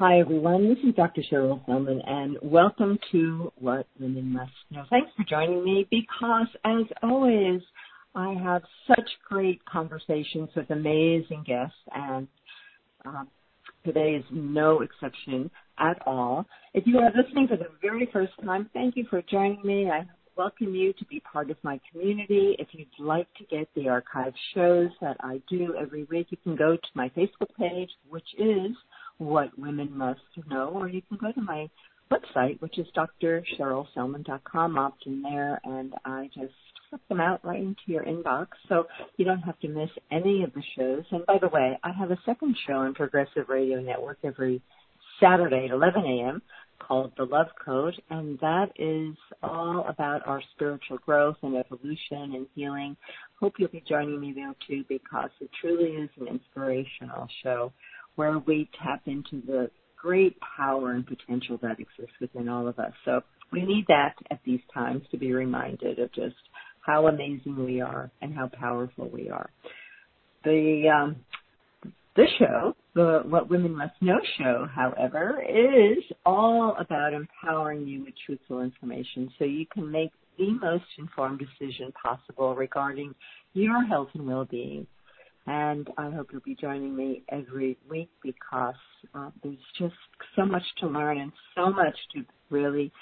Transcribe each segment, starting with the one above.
Hi, everyone. This is Dr. Cheryl Selman, and welcome to What Women Must Know. Thanks for joining me because, as always, I have such great conversations with amazing guests, and um, today is no exception at all. If you are listening for the very first time, thank you for joining me. I welcome you to be part of my community. If you'd like to get the archived shows that I do every week, you can go to my Facebook page, which is what women must know, or you can go to my website, which is drcherylselman.com, opt in there, and I just flip them out right into your inbox so you don't have to miss any of the shows. And by the way, I have a second show on Progressive Radio Network every Saturday at 11 a.m. called The Love Code, and that is all about our spiritual growth and evolution and healing. Hope you'll be joining me there too because it truly is an inspirational show where we tap into the great power and potential that exists within all of us. So we need that at these times to be reminded of just how amazing we are and how powerful we are. The um, this show, the What Women Must Know show, however, is all about empowering you with truthful information so you can make the most informed decision possible regarding your health and well-being and I hope you'll be joining me every week because uh, there's just so much to learn and so much to really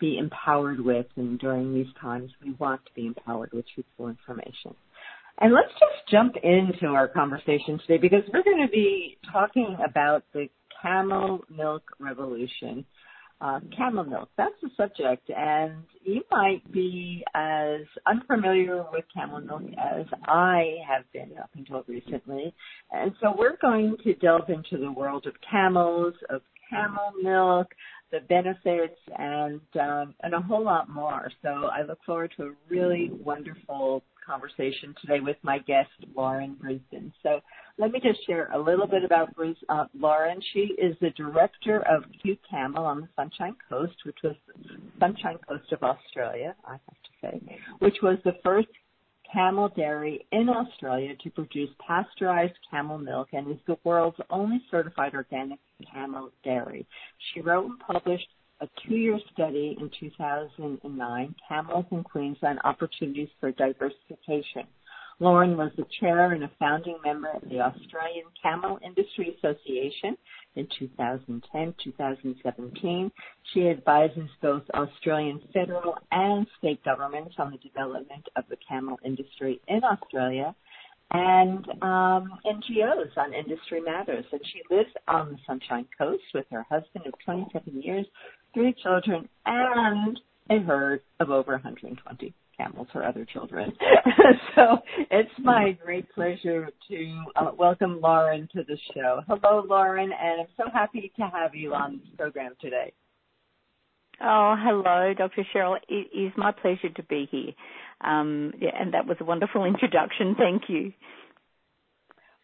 be empowered with. And during these times, we want to be empowered with truthful information. And let's just jump into our conversation today because we're going to be talking about the camel milk revolution uh, camel milk. That's the subject, and you might be as unfamiliar with camel milk as I have been up until recently. And so we're going to delve into the world of camels, of camel milk, the benefits, and um, and a whole lot more. So I look forward to a really wonderful conversation today with my guest, Lauren Brisbane. So let me just share a little bit about Bris- uh, Lauren. She is the director of Q Camel on the Sunshine Coast, which was Sunshine Coast of Australia, I have to say, which was the first camel dairy in Australia to produce pasteurized camel milk and is the world's only certified organic camel dairy. She wrote and published a two-year study in 2009, Camels in Queensland Opportunities for Diversification. Lauren was the chair and a founding member of the Australian Camel Industry Association in 2010-2017. She advises both Australian federal and state governments on the development of the camel industry in Australia and um, NGOs on industry matters. And she lives on the Sunshine Coast with her husband of 27 years, three children, and a herd of over 120 camels or other children. so it's my great pleasure to uh, welcome Lauren to the show. Hello, Lauren, and I'm so happy to have you on this program today. Oh, hello, Dr. Cheryl. It is my pleasure to be here. Um, yeah, and that was a wonderful introduction. Thank you.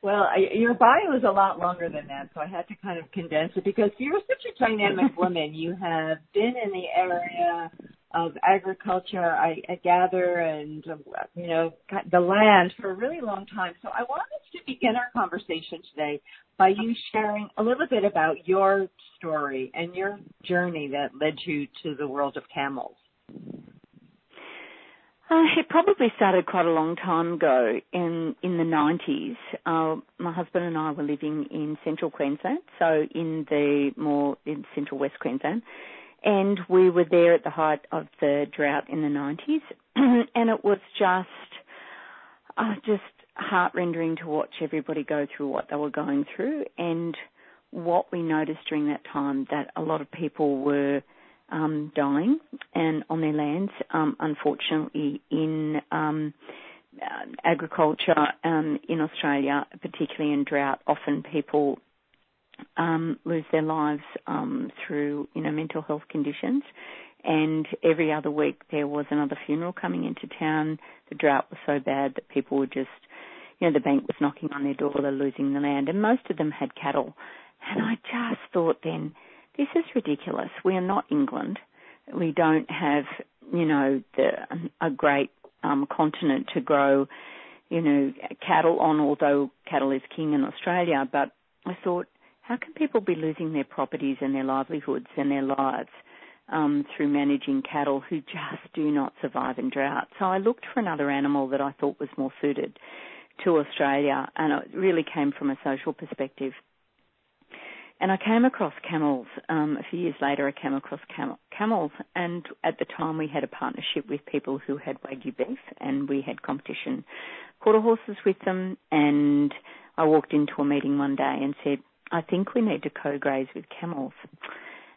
Well, I, your bio is a lot longer than that, so I had to kind of condense it because you're such a dynamic woman. You have been in the area of agriculture, I, I gather, and uh, you know the land for a really long time. So I want us to begin our conversation today by you sharing a little bit about your story and your journey that led you to the world of camels. Uh, it probably started quite a long time ago in in the 90s. Uh, my husband and I were living in central Queensland, so in the more in central west Queensland, and we were there at the height of the drought in the 90s, and it was just uh, just heart rending to watch everybody go through what they were going through, and what we noticed during that time that a lot of people were um, dying and on their lands. Um, unfortunately, in um, uh, agriculture um, in Australia, particularly in drought, often people um, lose their lives um, through you know mental health conditions. And every other week there was another funeral coming into town. The drought was so bad that people were just, you know, the bank was knocking on their door, they're losing the land, and most of them had cattle. And I just thought then, this is ridiculous. We are not England. We don't have, you know, the, a great um, continent to grow, you know, cattle on, although cattle is king in Australia. But I thought, how can people be losing their properties and their livelihoods and their lives um, through managing cattle who just do not survive in drought? So I looked for another animal that I thought was more suited to Australia, and it really came from a social perspective. And I came across camels. Um, a few years later, I came across cam- camels, and at the time we had a partnership with people who had wagyu beef, and we had competition quarter horses with them. And I walked into a meeting one day and said, "I think we need to co-graze with camels."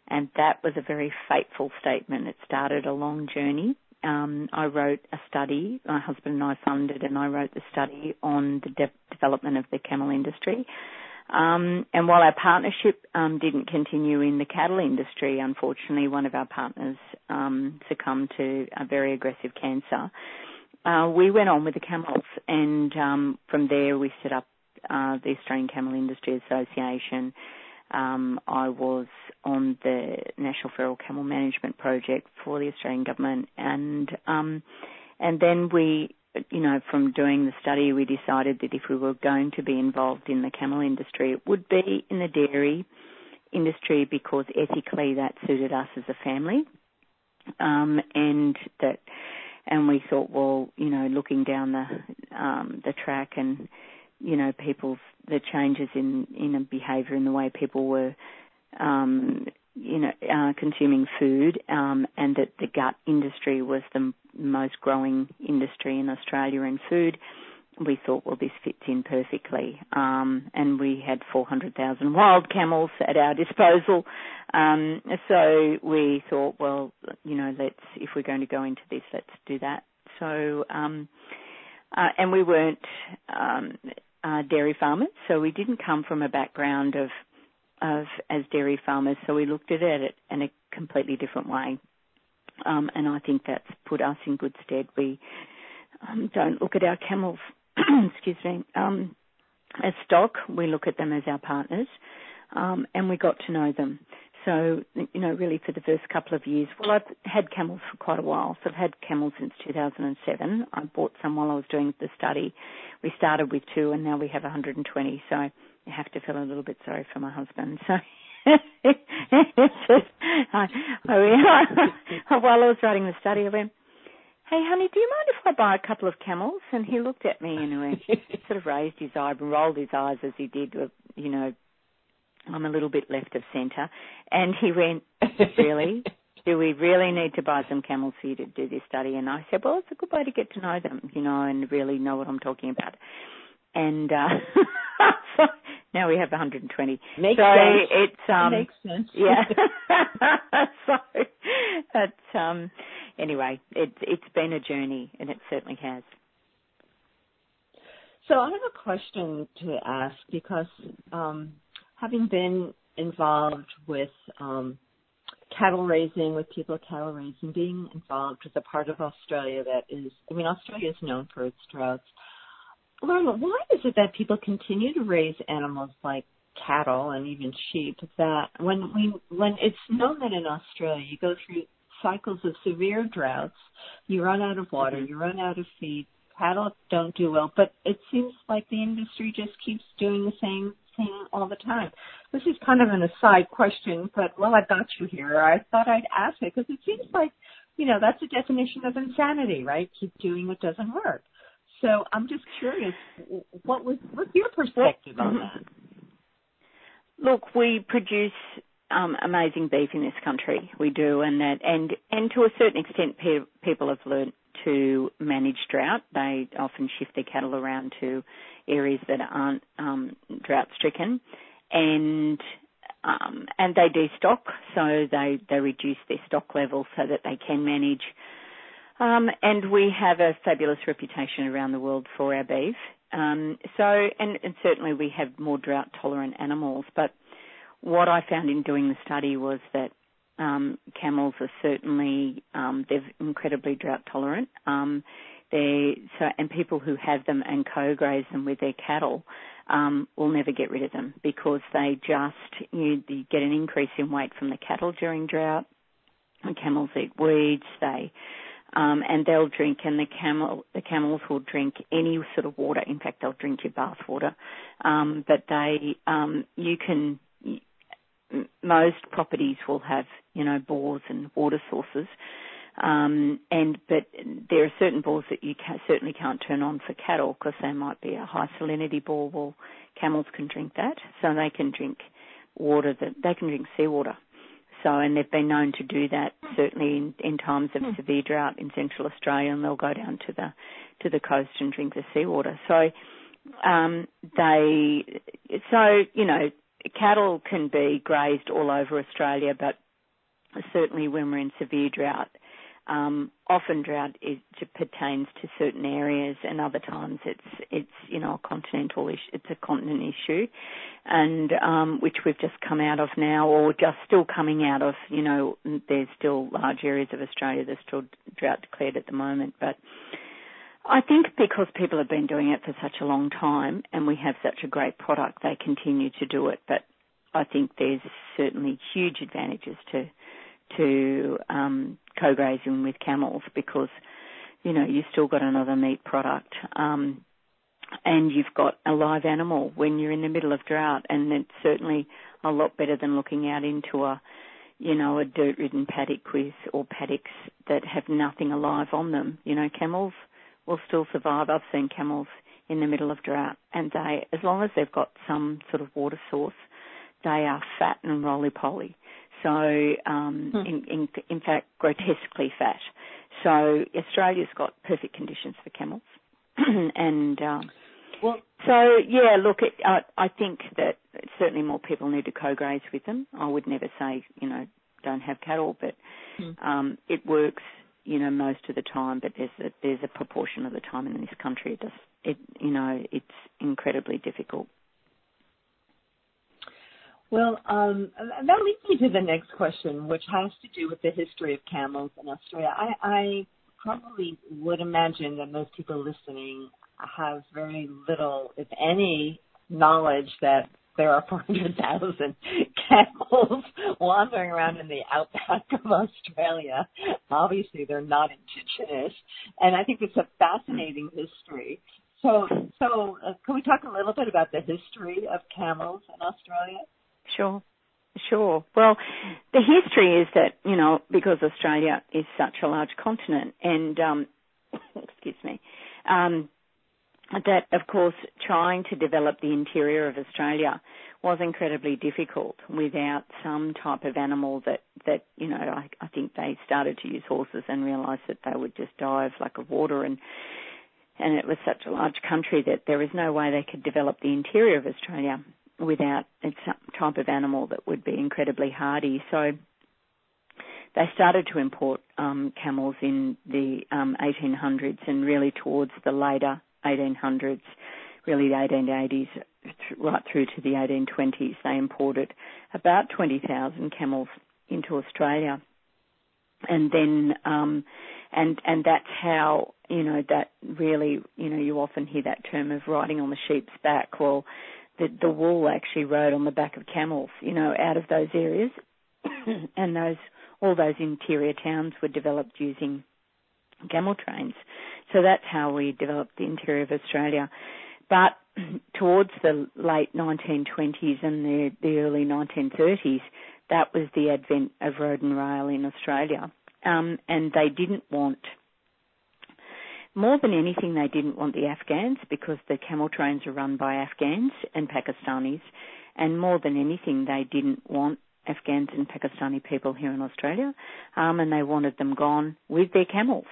And that was a very fateful statement. It started a long journey. Um, I wrote a study. My husband and I funded, and I wrote the study on the de- development of the camel industry um, and while our partnership um, didn't continue in the cattle industry, unfortunately, one of our partners um, succumbed to a very aggressive cancer. Uh, we went on with the camels, and um, from there we set up uh, the Australian Camel Industry Association. Um, I was on the National Feral Camel Management Project for the Australian government, and um, and then we you know, from doing the study, we decided that if we were going to be involved in the camel industry, it would be in the dairy industry because ethically that suited us as a family. Um, and that, and we thought, well, you know, looking down the, um, the track and, you know, people's, the changes in, in behaviour and the way people were, um, you know, uh, consuming food, um, and that the gut industry was the most growing industry in Australia in food. We thought, well, this fits in perfectly. Um, and we had 400,000 wild camels at our disposal. Um, so we thought, well, you know, let's, if we're going to go into this, let's do that. So, um, uh, and we weren't, um, uh, dairy farmers, so we didn't come from a background of of as dairy farmers, so we looked at it in a completely different way. Um, and I think that's put us in good stead. We um, don't look at our camels, excuse me, um, as stock. We look at them as our partners, um, and we got to know them. So, you know, really for the first couple of years, well, I've had camels for quite a while. So I've had camels since 2007. I bought some while I was doing the study. We started with two and now we have 120. So I have to feel a little bit sorry for my husband. So I, I, while I was writing the study, I went, hey, honey, do you mind if I buy a couple of camels? And he looked at me and he sort of raised his eye, and rolled his eyes as he did, you know, I'm a little bit left of centre. And he went, really? do we really need to buy some camels for you to do this study? And I said, well, it's a good way to get to know them, you know, and really know what I'm talking about. And uh, now we have 120. Makes so sense. it's um, makes sense. yeah. so but um, anyway, it's it's been a journey, and it certainly has. So I have a question to ask because um, having been involved with um, cattle raising, with people cattle raising, being involved with a part of Australia that is, I mean, Australia is known for its droughts. Lauren, why is it that people continue to raise animals like cattle and even sheep that when we when it's known that in Australia you go through cycles of severe droughts, you run out of water, mm-hmm. you run out of feed, cattle don't do well, but it seems like the industry just keeps doing the same thing all the time. This is kind of an aside question, but while I've got you here, I thought I'd ask it because it seems like, you know, that's a definition of insanity, right? Keep doing what doesn't work. So I'm just curious, what was what's your perspective on that? Look, we produce um, amazing beef in this country. We do, and that, and and to a certain extent, pe- people have learned to manage drought. They often shift their cattle around to areas that aren't um, drought stricken, and um, and they destock, so they they reduce their stock level so that they can manage. Um, and we have a fabulous reputation around the world for our beef. Um, so, and, and certainly we have more drought tolerant animals. But what I found in doing the study was that um, camels are certainly um, they're incredibly drought tolerant. Um, they so and people who have them and co-graze them with their cattle um, will never get rid of them because they just you, you get an increase in weight from the cattle during drought. The camels eat weeds. They um, and they'll drink, and the camel the camels will drink any sort of water. In fact, they'll drink your bath water. Um, but they um, you can most properties will have, you know, bores and water sources. Um, and but there are certain bores that you can, certainly can't turn on for cattle because they might be a high salinity bore. Well, camels can drink that, so they can drink water that they can drink seawater. So, and they've been known to do that certainly in, in times of hmm. severe drought in Central Australia, and they'll go down to the to the coast and drink the seawater. So, um, they, so you know, cattle can be grazed all over Australia, but certainly when we're in severe drought, um, often drought is, pertains to certain areas, and other times it's it's you know a continental issue. It's a continent issue, and um, which we've just come out of now, or just still coming out of. You know, there's still large areas of Australia that's still drought declared at the moment, but. I think because people have been doing it for such a long time and we have such a great product, they continue to do it. But I think there's certainly huge advantages to to um, co-grazing with camels because you know you've still got another meat product. Um, and you've got a live animal when you're in the middle of drought and it's certainly a lot better than looking out into a you know a dirt ridden paddock with or paddocks that have nothing alive on them. You know camels will still survive. I've seen camels in the middle of drought and they as long as they've got some sort of water source they are fat and roly poly so um, hmm. in, in, in fact grotesquely fat. So Australia's got perfect conditions for camels, and um, well, so yeah, look, it, uh, I think that certainly more people need to co-graze with them. I would never say you know don't have cattle, but hmm. um, it works you know most of the time. But there's a, there's a proportion of the time in this country it does it you know it's incredibly difficult. Well, um, that leads me to the next question, which has to do with the history of camels in Australia. I, I probably would imagine that most people listening have very little, if any, knowledge that there are 400,000 camels wandering around in the outback of Australia. Obviously, they're not indigenous, and I think it's a fascinating history. So, so uh, can we talk a little bit about the history of camels in Australia? Sure. Sure. Well, the history is that, you know, because Australia is such a large continent and, um, excuse me, um, that of course trying to develop the interior of Australia was incredibly difficult without some type of animal that, that, you know, I, I think they started to use horses and realized that they would just die of lack of water and, and it was such a large country that there was no way they could develop the interior of Australia without some type of animal that would be incredibly hardy. So they started to import um, camels in the um, 1800s and really towards the later 1800s, really the 1880s right through to the 1820s, they imported about 20,000 camels into Australia. And then, um, and, and that's how, you know, that really, you know, you often hear that term of riding on the sheep's back. Well, the, the wool actually rode on the back of camels, you know, out of those areas. and those, all those interior towns were developed using camel trains. So that's how we developed the interior of Australia. But towards the late 1920s and the, the early 1930s, that was the advent of road and rail in Australia. Um, and they didn't want more than anything, they didn't want the Afghans because the camel trains are run by Afghans and Pakistanis. And more than anything, they didn't want Afghans and Pakistani people here in Australia, um, and they wanted them gone with their camels.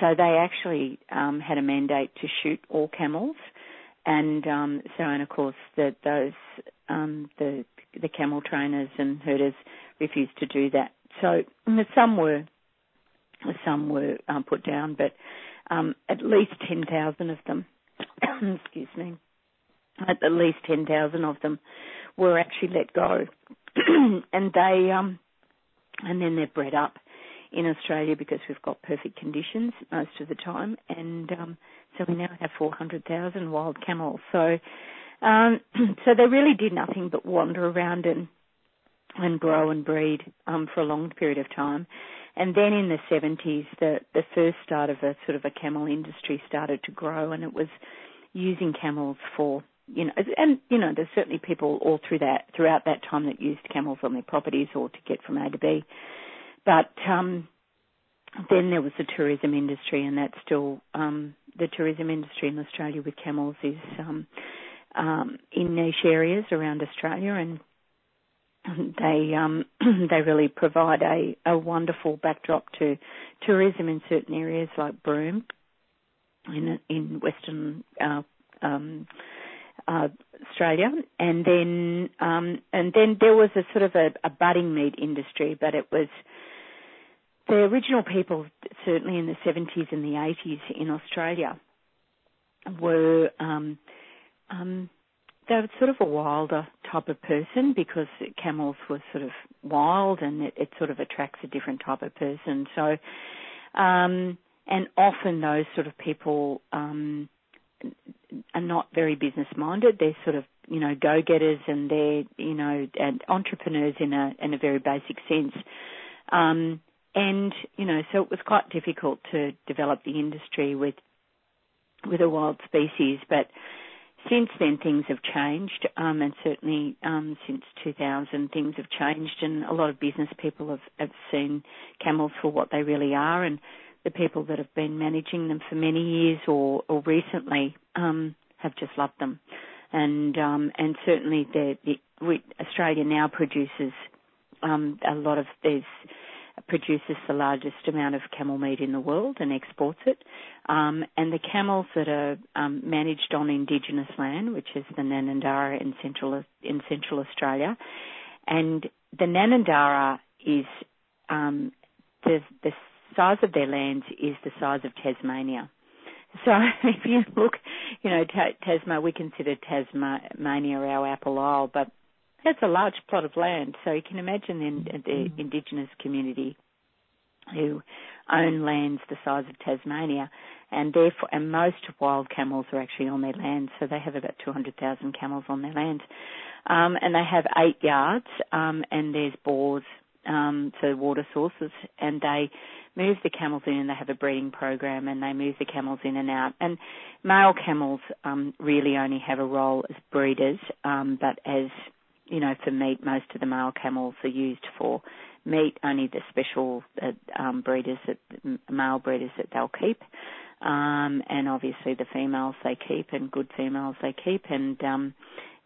So they actually um, had a mandate to shoot all camels, and um, so and of course that those um, the the camel trainers and herders refused to do that. So some were some were um, put down, but um, at least 10,000 of them, excuse me, at least 10,000 of them were actually let go. and they, um, and then they're bred up in Australia because we've got perfect conditions most of the time. And, um, so we now have 400,000 wild camels. So, um, so they really did nothing but wander around and, and grow and breed, um, for a long period of time. And then in the 70s, the, the first start of a sort of a camel industry started to grow, and it was using camels for you know, and you know, there's certainly people all through that throughout that time that used camels on their properties or to get from A to B. But um, then there was the tourism industry, and that's still um, the tourism industry in Australia with camels is um, um, in niche areas around Australia, and they um, they really provide a, a wonderful backdrop to tourism in certain areas like Broome in in Western uh, um, uh, Australia, and then um, and then there was a sort of a, a budding meat industry, but it was the original people, certainly in the 70s and the 80s in Australia, were um, um, they were sort of a wilder type of person because camels were sort of wild and it, it sort of attracts a different type of person. So, um, and often those sort of people um, are not very business minded. They're sort of you know go getters and they're you know and entrepreneurs in a in a very basic sense. Um, and you know, so it was quite difficult to develop the industry with with a wild species, but since then things have changed, um, and certainly um, since 2000 things have changed, and a lot of business people have, have seen camels for what they really are, and the people that have been managing them for many years or, or recently um, have just loved them, and um, and certainly the, the we, Australia now produces um, a lot of there's produces the largest amount of camel meat in the world and exports it. Um, and the camels that are um, managed on indigenous land, which is the Ngaanyatjarra in central in central Australia, and the Ngaanyatjarra is um, the the size of their lands is the size of Tasmania. So if you look, you know, Tasmania, we consider Tasmania our Apple Isle, but that's a large plot of land. So you can imagine the, the mm-hmm. indigenous community who own lands the size of Tasmania, and therefore, and most wild camels are actually on their land, So they have about 200,000 camels on their land, um, and they have eight yards, um, and there's bores, um, so water sources, and they move the camels in and they have a breeding program and they move the camels in and out. And male camels um, really only have a role as breeders, um, but as you know, for meat, most of the male camels are used for meat. Only the special uh, um, breeders, that, male breeders, that they'll keep, um, and obviously the females they keep, and good females they keep, and um,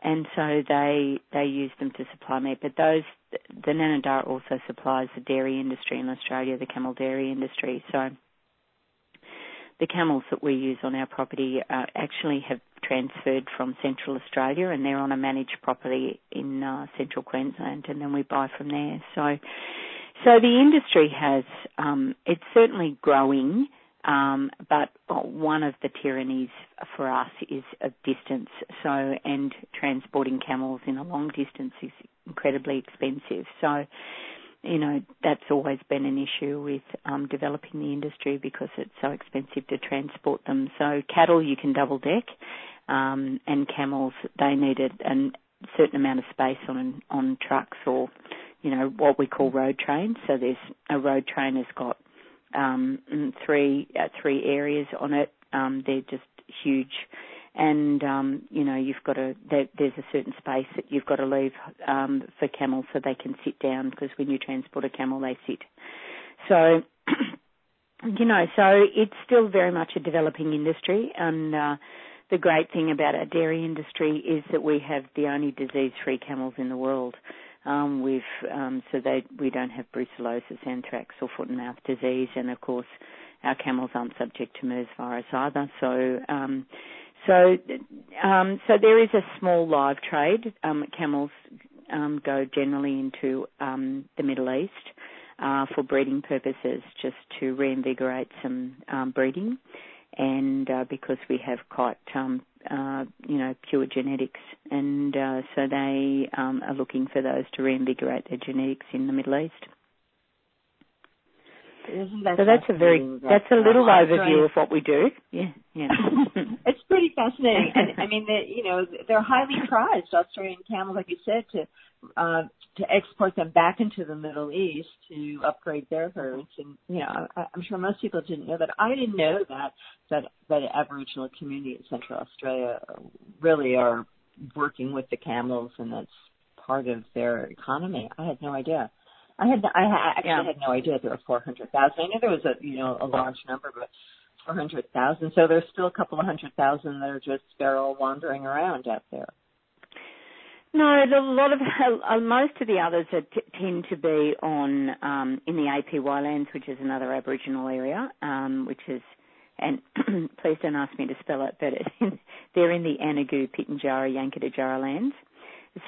and so they they use them to supply meat. But those the Ngaanyatjarra also supplies the dairy industry in Australia, the camel dairy industry. So the camels that we use on our property uh, actually have transferred from Central Australia and they're on a managed property in uh, Central Queensland and then we buy from there. So, so the industry has, um, it's certainly growing, um, but one of the tyrannies for us is of distance. So, and transporting camels in a long distance is incredibly expensive. So, you know, that's always been an issue with um, developing the industry because it's so expensive to transport them. So cattle you can double deck, um, and camels they needed a certain amount of space on on trucks or, you know, what we call road trains. So there's a road train has got um, three uh, three areas on it. Um, they're just huge and um, you know you've got to there, there's a certain space that you've got to leave um, for camels so they can sit down because when you transport a camel they sit. So you know so it's still very much a developing industry and. Uh, the great thing about our dairy industry is that we have the only disease-free camels in the world. Um, we've um, so they we don't have brucellosis, anthrax, or foot and mouth disease, and of course our camels aren't subject to MERS virus either. So um, so, um, so there is a small live trade. Um, camels um, go generally into um, the Middle East uh, for breeding purposes, just to reinvigorate some um, breeding, and uh, because we have quite, um, uh, you know, pure genetics, and uh, so they are looking for those to reinvigorate their genetics in the Middle East. That so that's a very that's a little overview of what we do. Yeah, yeah. pretty fascinating, and I mean, they, you know, they're highly prized Australian camels, like you said, to uh, to export them back into the Middle East to upgrade their herds. And you know, I, I'm sure most people didn't know that. I didn't know that that that Aboriginal community in Central Australia really are working with the camels and that's part of their economy. I had no idea. I had I actually yeah. had no idea there were 400,000. I knew there was a you know a large number, but 400,000. So there's still a couple of hundred thousand that are just feral wandering around out there. No, a lot of uh, most of the others are t- tend to be on um, in the APY lands, which is another Aboriginal area, um, which is and please don't ask me to spell it, but it, they're in the Anangu, Pitjantjatjara, Yankunytjatjara lands.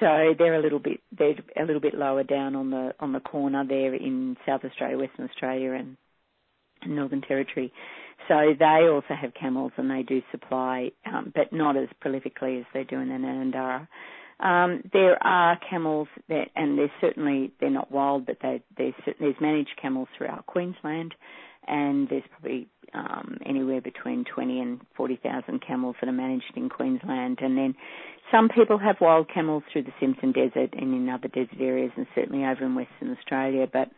So they're a little bit they're a little bit lower down on the on the corner there in South Australia, Western Australia, and Northern Territory. So they also have camels and they do supply, um, but not as prolifically as they do in the Ngaanyatjarra. Um, there are camels that, and they're certainly they're not wild, but they, there's managed camels throughout Queensland, and there's probably um, anywhere between 20 and 40,000 camels that are managed in Queensland, and then some people have wild camels through the Simpson Desert and in other desert areas, and certainly over in Western Australia, but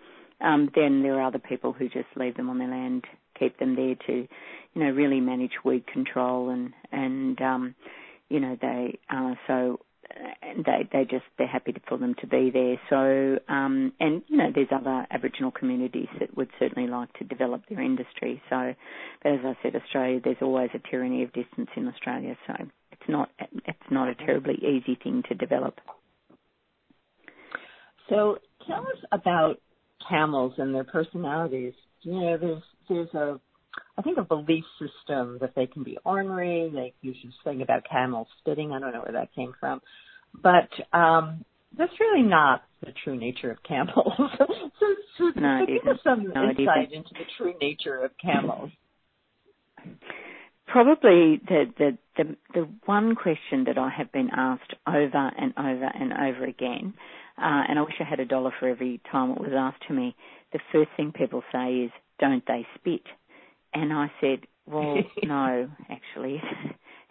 um, then there are other people who just leave them on their land, keep them there to, you know, really manage weed control and and um, you know they uh, so they they just they're happy for them to be there. So um, and you know there's other Aboriginal communities that would certainly like to develop their industry. So, but as I said, Australia there's always a tyranny of distance in Australia. So it's not it's not a terribly easy thing to develop. So tell us about camels and their personalities. You know, there's there's a I think a belief system that they can be ornery. They usually saying about camels spitting. I don't know where that came from, but um, that's really not the true nature of camels. so, so, no, so give us some no, insight into the true nature of camels. Probably the, the the the one question that I have been asked over and over and over again uh, and I wish I had a dollar for every time it was asked to me. The first thing people say is, "Don't they spit?" And I said, "Well, no, actually."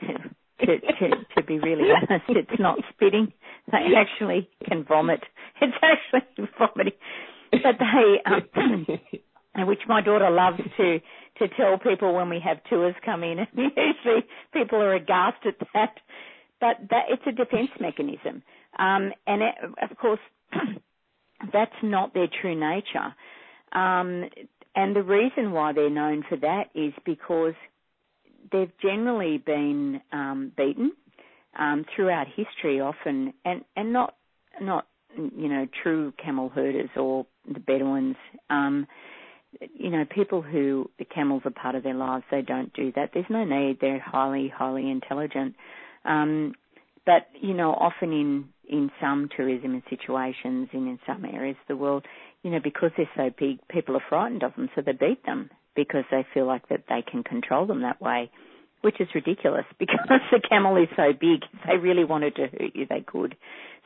to, to to be really honest, it's not spitting. They actually can vomit. It's actually vomiting, but they, um, which my daughter loves to to tell people when we have tours come in. And usually people are aghast at that, but that it's a defence mechanism. Um, and it, of course, that's not their true nature. Um, and the reason why they're known for that is because they've generally been um, beaten um, throughout history, often, and and not not you know true camel herders or the Bedouins. Um, you know, people who the camels are part of their lives, they don't do that. There's no need. They're highly, highly intelligent. Um, but you know, often in in some tourism and situations and in some areas of the world, you know, because they're so big, people are frightened of them, so they beat them because they feel like that they can control them that way, which is ridiculous because the camel is so big. If they really wanted to hurt you, they could.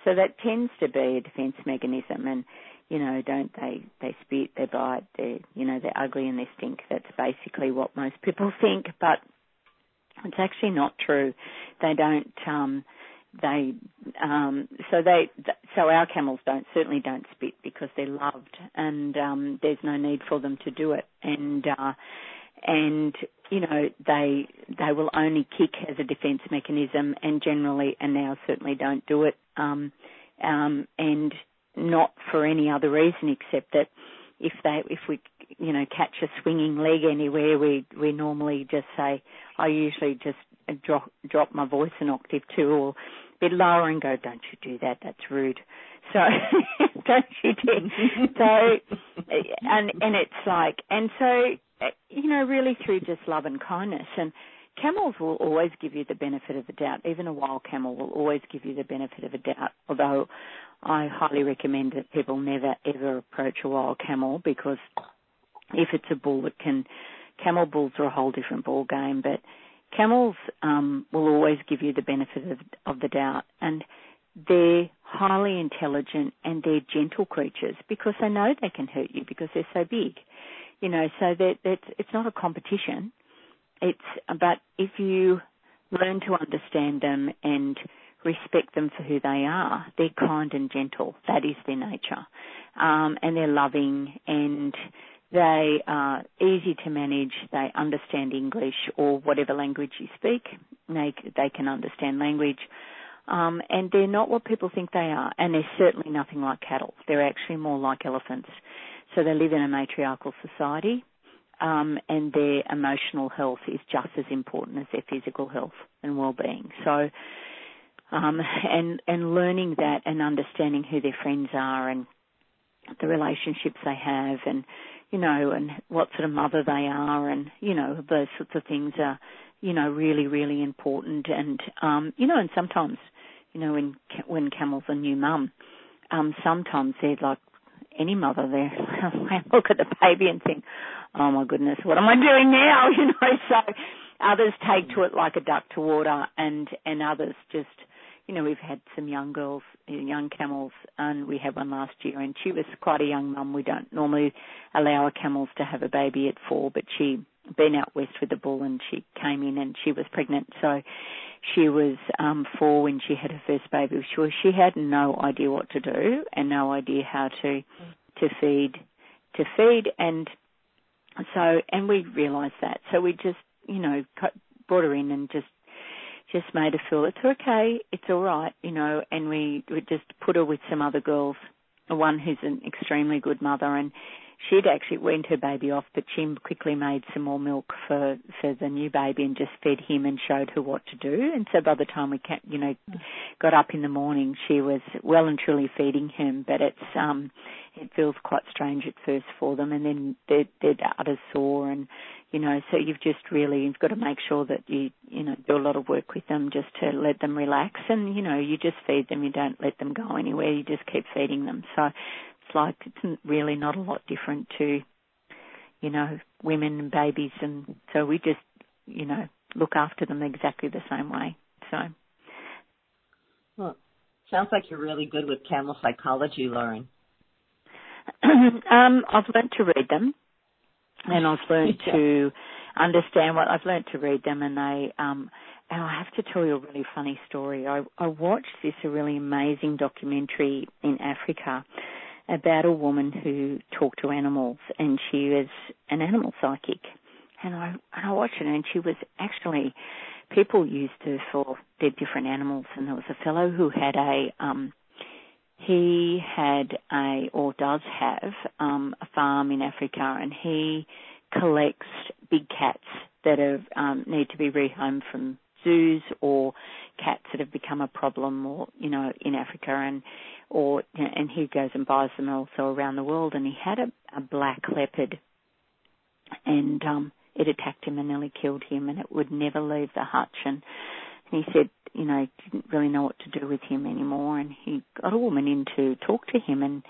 So that tends to be a defense mechanism and you know, don't they they spit, they bite, they you know, they're ugly and they stink. That's basically what most people think, but it's actually not true. They don't um they um so they so our camels don't certainly don't spit because they're loved and um there's no need for them to do it. And uh and you know they they will only kick as a defense mechanism and generally and now certainly don't do it. Um um and not for any other reason except that if they if we you know catch a swinging leg anywhere we we normally just say I usually just drop drop my voice an octave too or a bit lower and go don't you do that that's rude. So don't you do so eh, and and it's like and so eh, you know really through just love and kindness and camels will always give you the benefit of the doubt. Even a wild camel will always give you the benefit of a doubt although I highly recommend that people never ever approach a wild camel because if it's a bull that can camel bulls are a whole different ball game but camels um, will always give you the benefit of, of the doubt, and they're highly intelligent and they're gentle creatures because they know they can hurt you because they're so big. You know, so that it's not a competition. It's but if you learn to understand them and respect them for who they are, they're kind and gentle. That is their nature, um, and they're loving and they are easy to manage. They understand English or whatever language you speak. They they can understand language. Um, and they're not what people think they are, and they're certainly nothing like cattle. They're actually more like elephants. So they live in a matriarchal society, um, and their emotional health is just as important as their physical health and well-being. So, um, and and learning that and understanding who their friends are and the relationships they have, and you know, and what sort of mother they are, and you know, those sorts of things are, you know, really really important. And um, you know, and sometimes you know, when when Camel's a new mum, um, sometimes they're like any mother. They look at the baby and think, "Oh my goodness, what am I doing now?" You know. So others take to it like a duck to water, and and others just, you know, we've had some young girls, young camels, and we had one last year, and she was quite a young mum. We don't normally allow our camels to have a baby at four, but she been out west with the bull and she came in and she was pregnant. So she was um, four when she had her first baby. She, was, she had no idea what to do and no idea how to to feed to feed and so and we realised that. So we just you know brought her in and just just made her feel it's okay, it's all right, you know, and we, we just put her with some other girls, one who's an extremely good mother and she'd actually weaned her baby off, but she quickly made some more milk for for the new baby and just fed him and showed her what to do. And so by the time we, you know, got up in the morning, she was well and truly feeding him. But it's um, it feels quite strange at first for them, and then their their udders sore and you know, so you've just really you've got to make sure that you you know do a lot of work with them just to let them relax, and you know you just feed them, you don't let them go anywhere, you just keep feeding them. So like it's really not a lot different to, you know, women and babies, and so we just, you know, look after them exactly the same way. So. Well, sounds like you're really good with camel psychology, Lauren. um, I've learned to read them, and I've learned yeah. to understand what I've learned to read them, and they. Um, and I have to tell you a really funny story. I, I watched this a really amazing documentary in Africa about a woman who talked to animals, and she was an animal psychic. And I and I watched it, and she was actually people used her for their different animals. And there was a fellow who had a um, he had a or does have um, a farm in Africa, and he collects big cats that have um, need to be rehomed from zoos or cats that have become a problem or you know in Africa and or and he goes and buys them also around the world. And he had a, a black leopard, and um, it attacked him and nearly killed him, and it would never leave the hutch. And, and he said, you know, didn't really know what to do with him anymore. And he got a woman in to talk to him and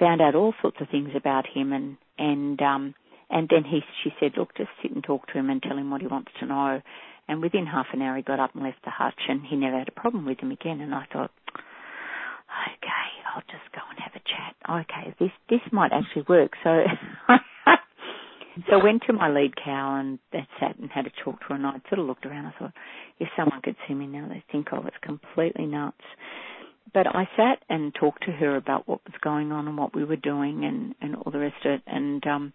found out all sorts of things about him. And and um, and then he she said, look, just sit and talk to him and tell him what he wants to know. And within half an hour, he got up and left the hutch, and he never had a problem with him again. And I thought, okay, I'll just go and have a chat. Okay, this this might actually work. So so I went to my lead cow and sat and had a talk to her and I sort of looked around. I thought, if someone could see me now, they'd think, I was completely nuts. But I sat and talked to her about what was going on and what we were doing and, and all the rest of it. And, um,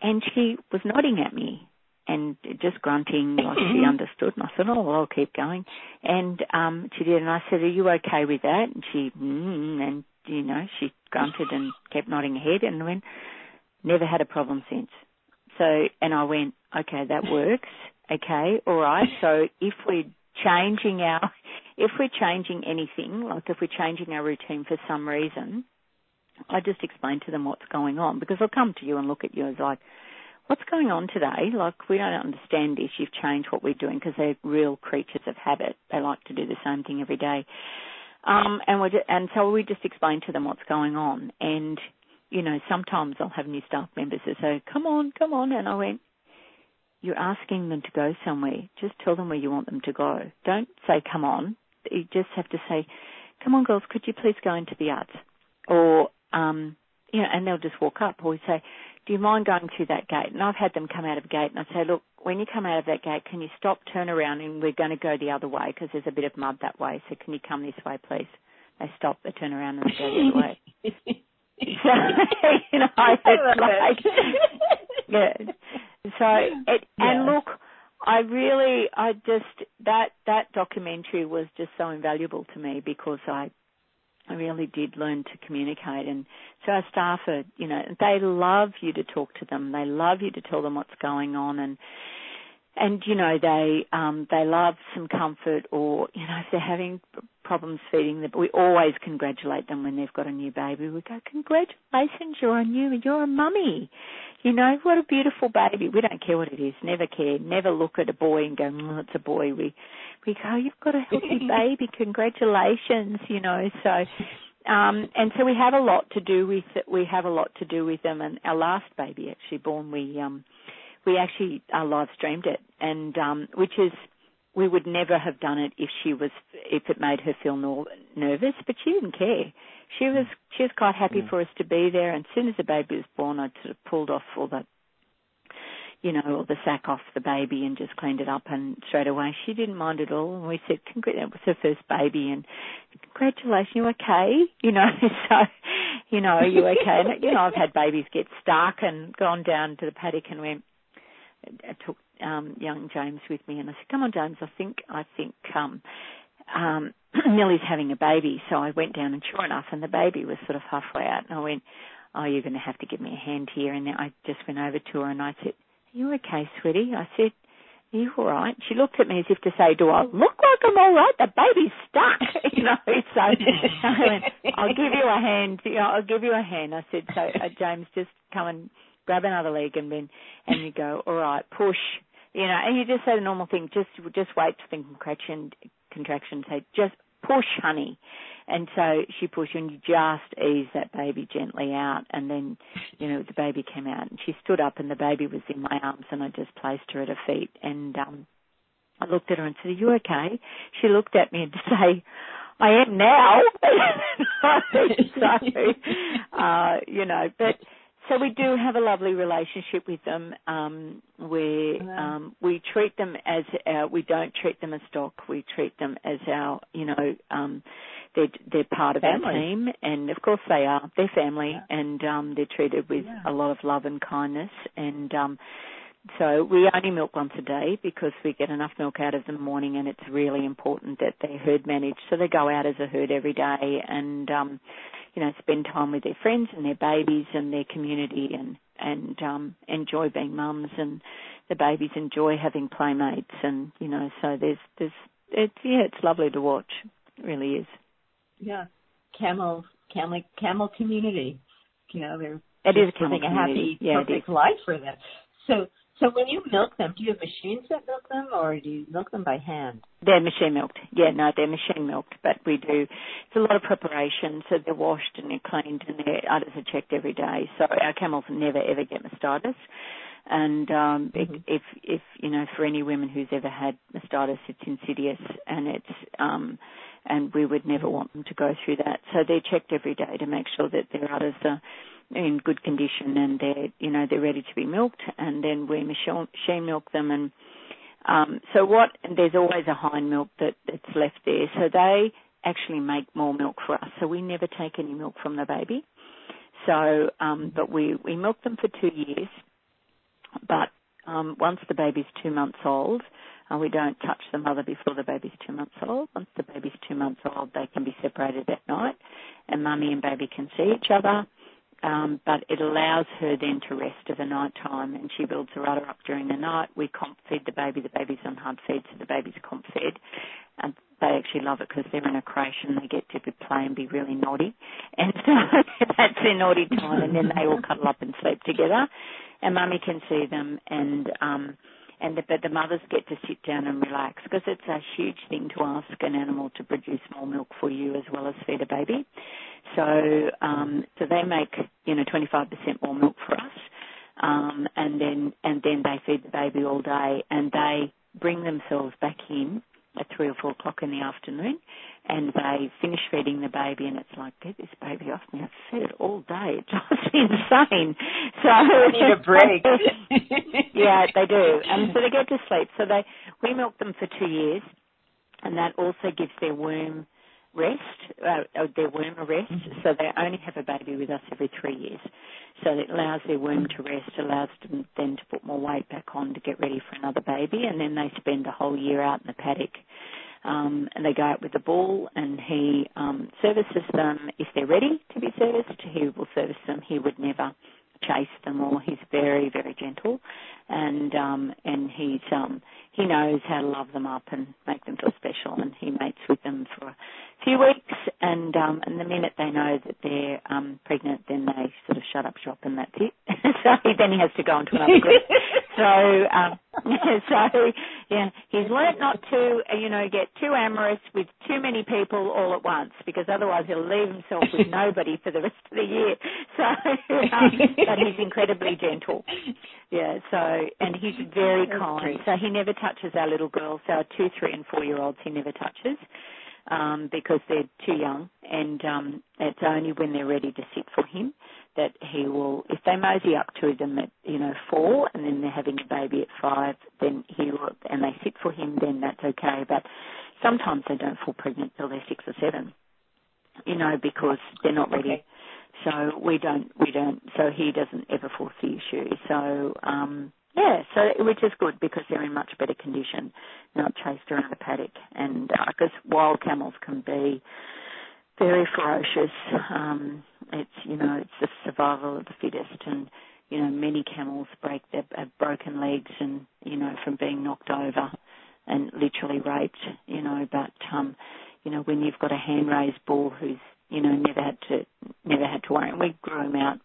and she was nodding at me and just grunting like she understood. And I said, "Oh, well, I'll keep going." And um, she did, and I said, "Are you okay with that?" And she, mm, and you know, she grunted and kept nodding her head, and went, "Never had a problem since." So, and I went, "Okay, that works. Okay, all right. So if we're changing our, if we're changing anything, like if we're changing our routine for some reason." I just explain to them what's going on because they'll come to you and look at you as like, what's going on today? Like, we don't understand this. You've changed what we're doing because they're real creatures of habit. They like to do the same thing every day. Um, and we and so we just explain to them what's going on. And, you know, sometimes I'll have new staff members that say, come on, come on. And I went, you're asking them to go somewhere. Just tell them where you want them to go. Don't say, come on. You just have to say, come on, girls, could you please go into the arts? Or, um, you know, and they'll just walk up. Or we say, do you mind going through that gate? And I've had them come out of a gate and I say, look, when you come out of that gate, can you stop, turn around, and we're going to go the other way because there's a bit of mud that way. So can you come this way, please? They stop, they turn around, and they go the other way. so you know, it's like, yeah. So it, and look, I really, I just that that documentary was just so invaluable to me because I I really did learn to communicate. And so our staff are you know they love you to talk to them. They love you to tell them what's going on. And and you know they um they love some comfort or you know if they're having problems feeding them but we always congratulate them when they've got a new baby. We go congratulations you're a new you're a mummy. You know what a beautiful baby. We don't care what it is never care never look at a boy and go oh, it's a boy. We we go you've got a healthy baby congratulations you know so um and so we have a lot to do with we have a lot to do with them. And our last baby actually born we um we actually uh, live streamed it, and um, which is we would never have done it if she was if it made her feel nor- nervous, but she didn't care. She was she was quite happy yeah. for us to be there. And as soon as the baby was born, I sort of pulled off all the you know, all the sack off the baby and just cleaned it up and straight away she didn't mind at all and we said, Congr- that was her first baby and congratulations, you okay? You know, so, you know, are you okay? And, you know, I've had babies get stuck and gone down to the paddock and went, I took um, young James with me, and I said, "Come on, James. I think I think um, um, Millie's having a baby." So I went down, and sure enough, and the baby was sort of halfway out, and I went, "Oh, you're going to have to give me a hand here." And I just went over to her, and I said, "Are you okay, sweetie?" I said. Are you all right? She looked at me as if to say, "Do I look like I'm all right?" The baby's stuck, you know. So I went, "I'll give you a hand. I'll give you a hand." I said, "So uh, James, just come and grab another leg and then and you go, all right, push, you know, and you just say the normal thing, just just wait for the contraction contraction, say just push, honey. And so she pushed and you just ease that baby gently out and then, you know, the baby came out and she stood up and the baby was in my arms and I just placed her at her feet and um I looked at her and said, Are you okay? She looked at me and say, I am now. so, uh, you know, but so we do have a lovely relationship with them. Um, we um, we treat them as our, we don't treat them as stock. We treat them as our, you know, um, they're they're part of family. our team, and of course they are. They're family, yeah. and um, they're treated with yeah. a lot of love and kindness. And um, so we only milk once a day because we get enough milk out of them in the morning, and it's really important that they're herd managed. So they go out as a herd every day, and um, you know, spend time with their friends and their babies and their community and, and, um, enjoy being mums and the babies enjoy having playmates and, you know, so there's, there's, it's, yeah, it's lovely to watch. It really is. Yeah. Camel, camel, camel community. You know, they're it is living a happy, yeah, perfect life for them. So, so when you milk them, do you have machines that milk them, or do you milk them by hand? They're machine milked. Yeah, no, they're machine milked, but we do. It's a lot of preparation, so they're washed and they're cleaned and their udders are checked every day. So our camels never ever get mastitis. And um, mm-hmm. if if you know, for any women who's ever had mastitis, it's insidious and it's um, and we would never want them to go through that. So they're checked every day to make sure that their udders are in good condition and they're you know they're ready to be milked and then we machine milk them and um, so what there's always a hind milk that, that's left there. So they actually make more milk for us. So we never take any milk from the baby. So um, but we we milk them for two years but um, once the baby's two months old uh, we don't touch the mother before the baby's two months old. Once the baby's two months old, they can be separated at night, and mummy and baby can see each other um, but it allows her then to rest of the night time and she builds her udder up during the night. We comp feed the baby. The baby's on hard feed, so the baby's comp fed. And they actually love it because they're in a creche and they get to play and be really naughty. And so that's their naughty time and then they all cuddle up and sleep together. And mummy can see them and, um, and the, but the mothers get to sit down and relax because it's a huge thing to ask an animal to produce more milk for you as well as feed a baby. So um, so they make you know 25% more milk for us, um, and then and then they feed the baby all day, and they bring themselves back in at three or four o'clock in the afternoon, and they finish feeding the baby, and it's like get this baby off me. I've fed it all day. It's just insane. So I need a break. yeah, they do, and so they get to sleep. So they we milk them for two years, and that also gives their womb rest, uh, their womb arrest, mm-hmm. so they only have a baby with us every three years. So it allows their womb to rest, allows them then to put more weight back on to get ready for another baby, and then they spend a whole year out in the paddock. Um, and they go out with the bull, and he um, services them if they're ready to be serviced. He will service them. He would never chase them or he's very very gentle and um and he's um he knows how to love them up and make them feel special and he mates with them for a few weeks and um and the minute they know that they're um pregnant then they sort of shut up shop and that's it. So then he has to go on to another group. So um so yeah he's learnt not to you know get too amorous with too many people all at once because otherwise he'll leave himself with nobody for the rest of the year. So um, but he's incredibly gentle. Yeah so and he's very kind so he never touches our little girls our two three and four year olds he never touches um, because they're too young, and um, it's only when they're ready to sit for him that he will. If they mosey up to them at you know four, and then they're having a baby at five, then he will, and they sit for him, then that's okay. But sometimes they don't fall pregnant till they're six or seven, you know, because they're not ready. Okay. So we don't, we don't. So he doesn't ever force the issue. So um, yeah, so which is good because they're in much better condition, not chased around the paddock. And because uh, wild camels can be very ferocious. Um, it's you know it's the survival of the fittest, and you know many camels break their have broken legs and you know from being knocked over and literally raped. You know, but um, you know when you've got a hand raised bull who's you know never had to never had to worry, and we grew him out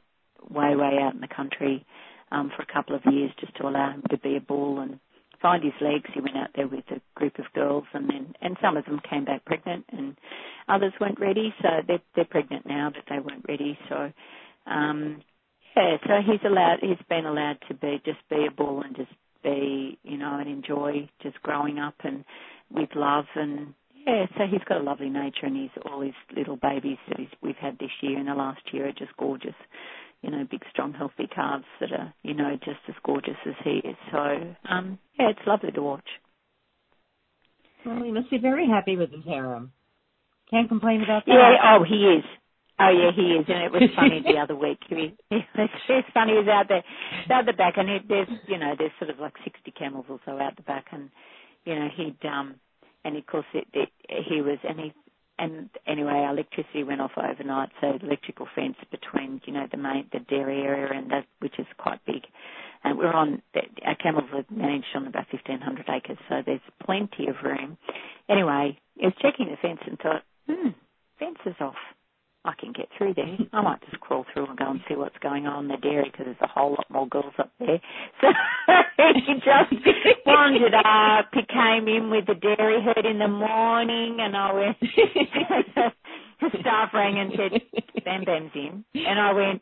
way way out in the country um, for a couple of years just to allow him to be a bull and find his legs. He went out there with a group of girls, and then and some of them came back pregnant, and others weren't ready. So they're they're pregnant now, but they weren't ready. So um, yeah, so he's allowed. He's been allowed to be just be a bull and just be you know and enjoy just growing up and with love and yeah, so he's got a lovely nature, and he's all his little babies that he's, we've had this year and the last year are just gorgeous you know, big, strong, healthy calves that are, you know, just as gorgeous as he is. So, um, yeah, it's lovely to watch. Well, he must be very happy with his harem. Can't complain about that. Yeah, oh, he is. Oh yeah, he is, and it was funny the other week. He, it's, it's funny. He was out there, out the back, and he, there's, you know, there's sort of like sixty camels or so out the back, and you know, he'd um, and of course, it, it, he was, and he and anyway, our electricity went off overnight, so the electrical fence between, you know, the main, the dairy area and that, which is quite big. And we're on, our camels are managed on about 1,500 acres, so there's plenty of room. Anyway, I was checking the fence and thought, hmm, fence is off. I can get through there. I might just crawl through and go and see what's going on in the dairy because there's a whole lot more girls up there. So he just wandered up. He came in with the dairy herd in the morning, and I went. the staff rang and said, "Bam Bam's in," and I went,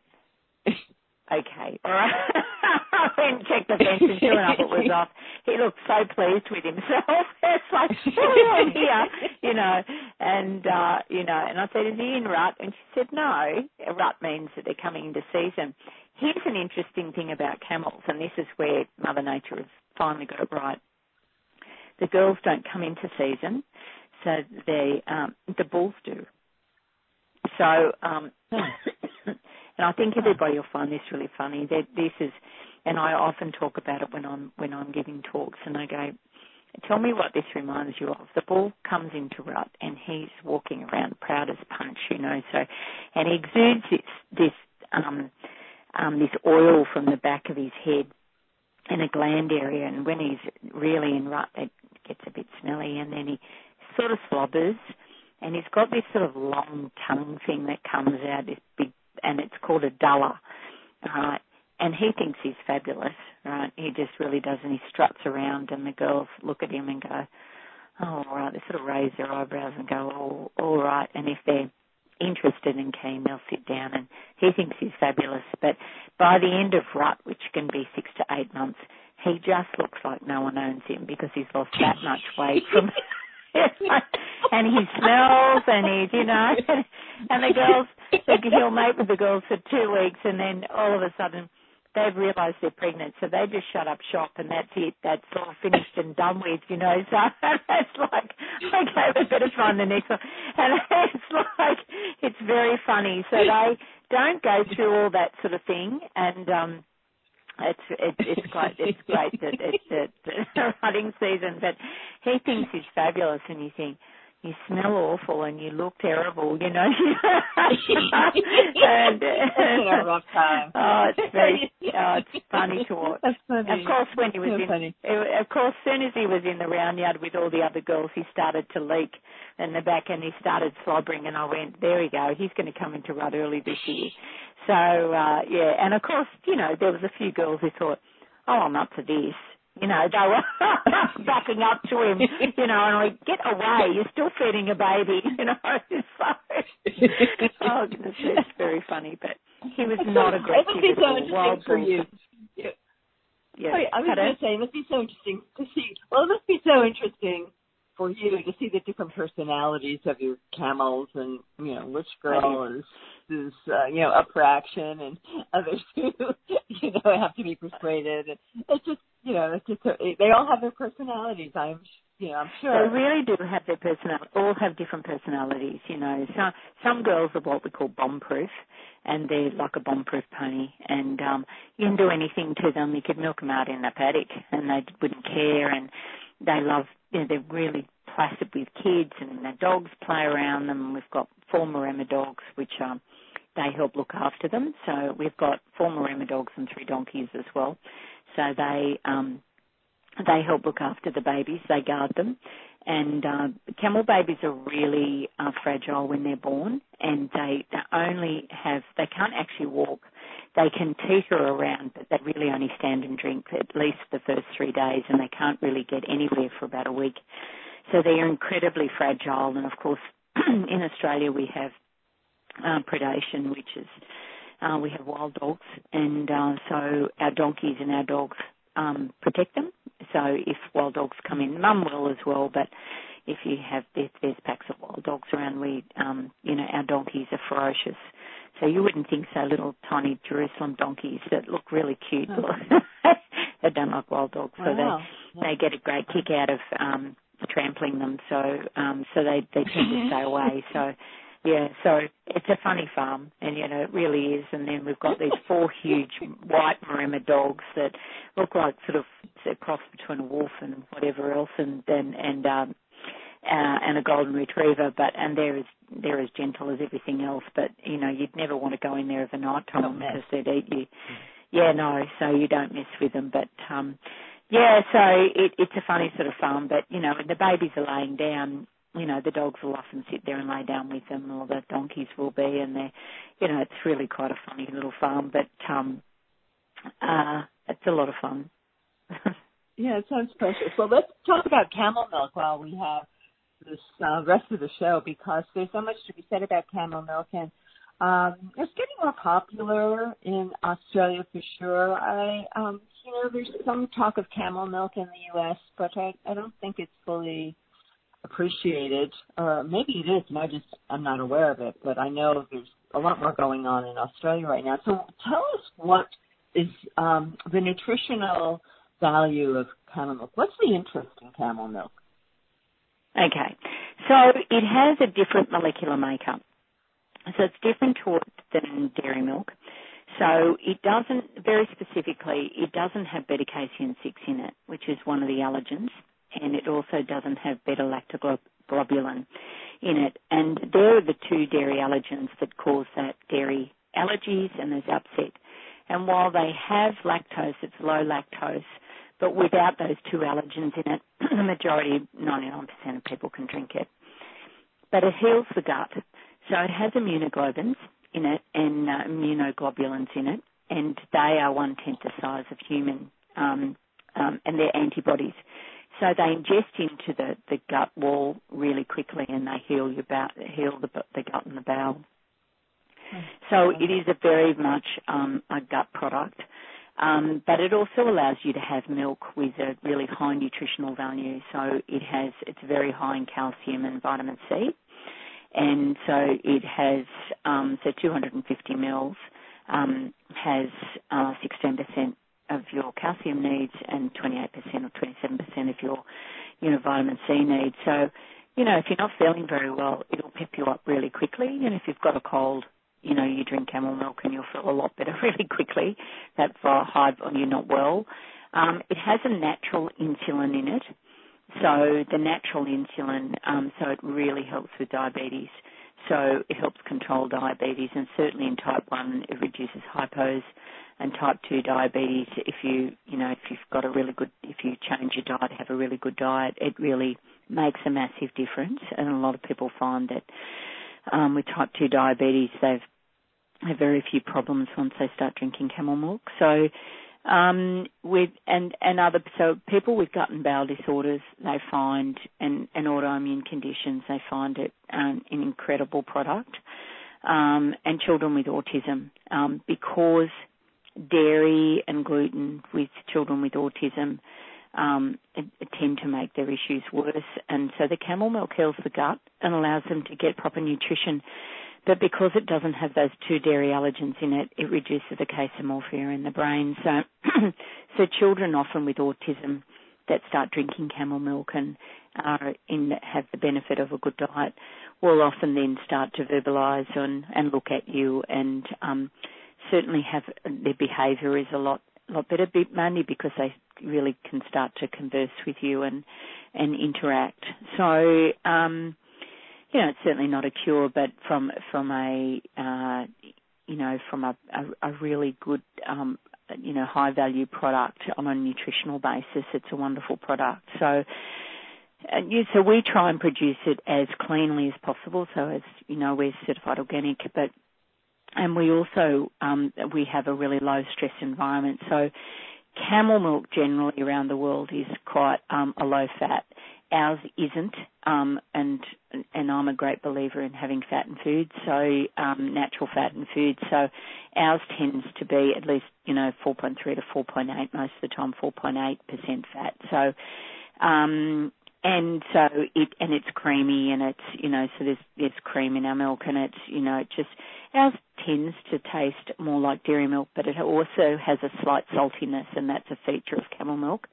"Okay, all right." I went and checked the fence, and sure enough, it was off. He looked so pleased with himself. it's like, oh, here, you know. And uh, you know, and I said, "Is he in rut?" And she said, "No. Rut means that they're coming into season." Here's an interesting thing about camels, and this is where Mother Nature has finally got it right. The girls don't come into season, so they um, the bulls do. So, um, and I think everybody will find this really funny. That this is and I often talk about it when I'm when I'm giving talks, and I go, "Tell me what this reminds you of." The bull comes into rut, and he's walking around proud as punch, you know. So, and he exudes this this um, um, this oil from the back of his head in a gland area, and when he's really in rut, it gets a bit smelly, and then he sort of slobbers, and he's got this sort of long tongue thing that comes out, this big, and it's called a dulla, right? and he thinks he's fabulous, right? He just really does, and he struts around, and the girls look at him and go, "Oh, all right." They sort of raise their eyebrows and go, "Oh, all right." And if they're interested and keen, they'll sit down, and he thinks he's fabulous. But by the end of rut, which can be six to eight months, he just looks like no one owns him because he's lost that much weight from. and he smells and he's you know and the girls he'll mate with the girls for two weeks and then all of a sudden they've realised they're pregnant, so they just shut up shop and that's it. That's all finished and done with, you know. So it's like, okay, we better find the next one. And it's like, it's very funny. So they don't go through all that sort of thing, and um, it's it, it's quite it's great that it's the hunting season. But he thinks he's fabulous, and you think you smell awful and you look terrible, you know. and, uh, a rough time. Oh, it's very, oh, it's funny to watch. That's. Of course, when he was so in, funny. of course, soon as he was in the round yard with all the other girls, he started to leak in the back and he started slobbering, and I went, there we go, he's going to come into rut early this year. So uh yeah, and of course, you know, there was a few girls who thought, oh, I'm up for this you know, they were backing up to him, you know, and I get away, you're still feeding a baby, you know. So, oh goodness, it's very funny, but he was not aggressive it must be so all. interesting Wild for you. Yeah. Wait, I was going to say, it must be so interesting to see. Well, it must be so interesting for you to see the different personalities of your camels, and you know which girl is is uh, you know up for action, and others who you know have to be persuaded. It's just you know it's just they all have their personalities. I'm you know I'm sure. They really do have their personality. All have different personalities. You know, some some girls are what we call bomb-proof, and they're like a bomb-proof pony. And um, you can do anything to them. You could milk them out in the paddock, and they wouldn't care. And they love. You know, they're really placid with kids, and the dogs play around them. We've got four Maremma dogs, which um, they help look after them. So we've got four Maremma dogs and three donkeys as well. So they um, they help look after the babies. They guard them. And uh, camel babies are really uh, fragile when they're born, and they, they only have they can't actually walk. They can teeter around, but they really only stand and drink at least the first three days, and they can't really get anywhere for about a week. So they're incredibly fragile, and of course, in Australia we have uh, predation, which is uh, we have wild dogs, and uh, so our donkeys and our dogs um, protect them. So if wild dogs come in, mum will as well, but if you have if there's packs of wild dogs around, we um, you know our donkeys are ferocious. So you wouldn't think so. Little tiny Jerusalem donkeys that look really cute. Oh. they don't like wild dogs, so Wow. they they get a great kick out of um, trampling them. So um, so they they tend to stay away. So yeah, so it's a funny farm, and you know it really is. And then we've got these four huge white Maremma dogs that look like sort of a cross between a wolf and whatever else, and then and um, and a golden retriever, but and they're as they're as gentle as everything else. But you know you'd never want to go in there of a night time Don't mess. because they'd eat you. Yeah, no, so you don't mess with them, but. um yeah, so it, it's a funny sort of farm, but you know, when the babies are laying down, you know, the dogs will often sit there and lay down with them, or the donkeys will be, and they're, you know, it's really quite a funny little farm, but um, uh, it's a lot of fun. Yeah, it sounds precious. Well, let's talk about camel milk while we have this uh, rest of the show because there's so much to be said about camel milk and um, it's getting more popular in Australia for sure. I, um, you know, there's some talk of camel milk in the U.S., but I, I don't think it's fully appreciated. Or maybe it is, and I just I'm not aware of it. But I know there's a lot more going on in Australia right now. So tell us what is um, the nutritional value of camel milk. What's the interest in camel milk? Okay, so it has a different molecular makeup. So it's different to it than dairy milk. So it doesn't, very specifically, it doesn't have beta casein 6 in it, which is one of the allergens, and it also doesn't have beta lactoglobulin in it. And there are the two dairy allergens that cause that dairy allergies and there's upset. And while they have lactose, it's low lactose, but without those two allergens in it, the majority, 99% of people can drink it. But it heals the gut. So it has immunoglobins in it and uh, immunoglobulins in it, and they are one tenth the size of human, um, um, and they're antibodies. So they ingest into the, the gut wall really quickly, and they heal your heal the, the gut and the bowel. So it is a very much um, a gut product. Um, but it also allows you to have milk with a really high nutritional value. So it has, it's very high in calcium and vitamin C. And so it has, um, so 250 mils um, has uh, 16% of your calcium needs and 28% or 27% of your, you know, vitamin C needs. So, you know, if you're not feeling very well, it'll pep you up really quickly. And if you've got a cold, you know, you drink camel milk and you'll feel a lot better really quickly. That's high when you're not well. Um, it has a natural insulin in it. So the natural insulin, um, so it really helps with diabetes. So it helps control diabetes and certainly in type 1 it reduces hypos and type 2 diabetes if you, you know, if you've got a really good, if you change your diet, have a really good diet, it really makes a massive difference. And a lot of people find that um, with type 2 diabetes, they've have very few problems once they start drinking camel milk. So um, with and and other so people with gut and bowel disorders they find and, and autoimmune conditions they find it um, an incredible product. Um, and children with autism um, because dairy and gluten with children with autism um, tend to make their issues worse. And so the camel milk heals the gut and allows them to get proper nutrition but because it doesn't have those two dairy allergens in it, it reduces the casomorphin in the brain. So, so children often with autism that start drinking camel milk and are in have the benefit of a good diet will often then start to verbalise and, and look at you and um, certainly have their behaviour is a lot lot better, mainly because they really can start to converse with you and and interact. So um, you know, it's certainly not a cure, but from from a uh, you know from a, a, a really good um, you know high value product on a nutritional basis, it's a wonderful product. So. And yeah, so we try and produce it as cleanly as possible. So as you know, we're certified organic, but and we also um, we have a really low stress environment. So camel milk generally around the world is quite um, a low fat Ours isn't, um, and and I'm a great believer in having fat in food, so um, natural fat in food. So ours tends to be at least you know 4.3 to 4.8 most of the time, 4.8 percent fat. So um, and so it and it's creamy and it's you know so there's there's cream in our milk and it's you know it just ours tends to taste more like dairy milk, but it also has a slight saltiness and that's a feature of camel milk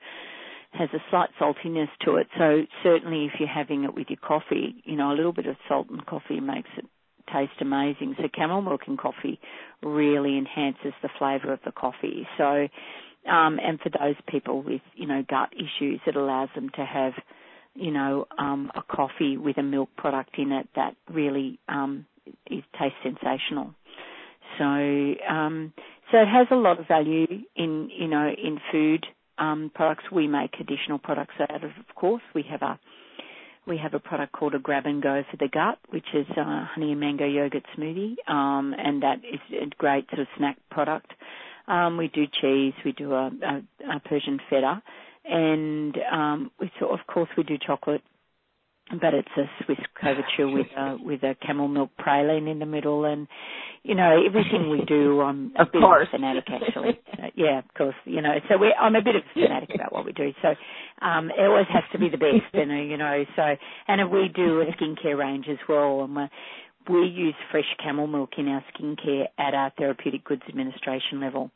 has a slight saltiness to it. So certainly if you're having it with your coffee, you know, a little bit of salt in coffee makes it taste amazing. So camel milk in coffee really enhances the flavour of the coffee. So, um, and for those people with, you know, gut issues, it allows them to have, you know, um, a coffee with a milk product in it that really um, is tastes sensational. So, um, so it has a lot of value in, you know, in food products. We make additional products out of, of course. We have a we have a product called a Grab and Go for the gut, which is a honey and mango yogurt smoothie, um, and that is a great sort of snack product. Um, we do cheese, we do a, Persian feta, and um, of course we do chocolate but it's a Swiss couverture with a with a camel milk praline in the middle, and you know everything we do. I'm a of bit course. of a fanatic actually. uh, yeah, of course. You know, so we I'm a bit of a fanatic about what we do. So um, it always has to be the best, and you know. So and we do a skincare range as well, and we we use fresh camel milk in our skincare at our therapeutic goods administration level.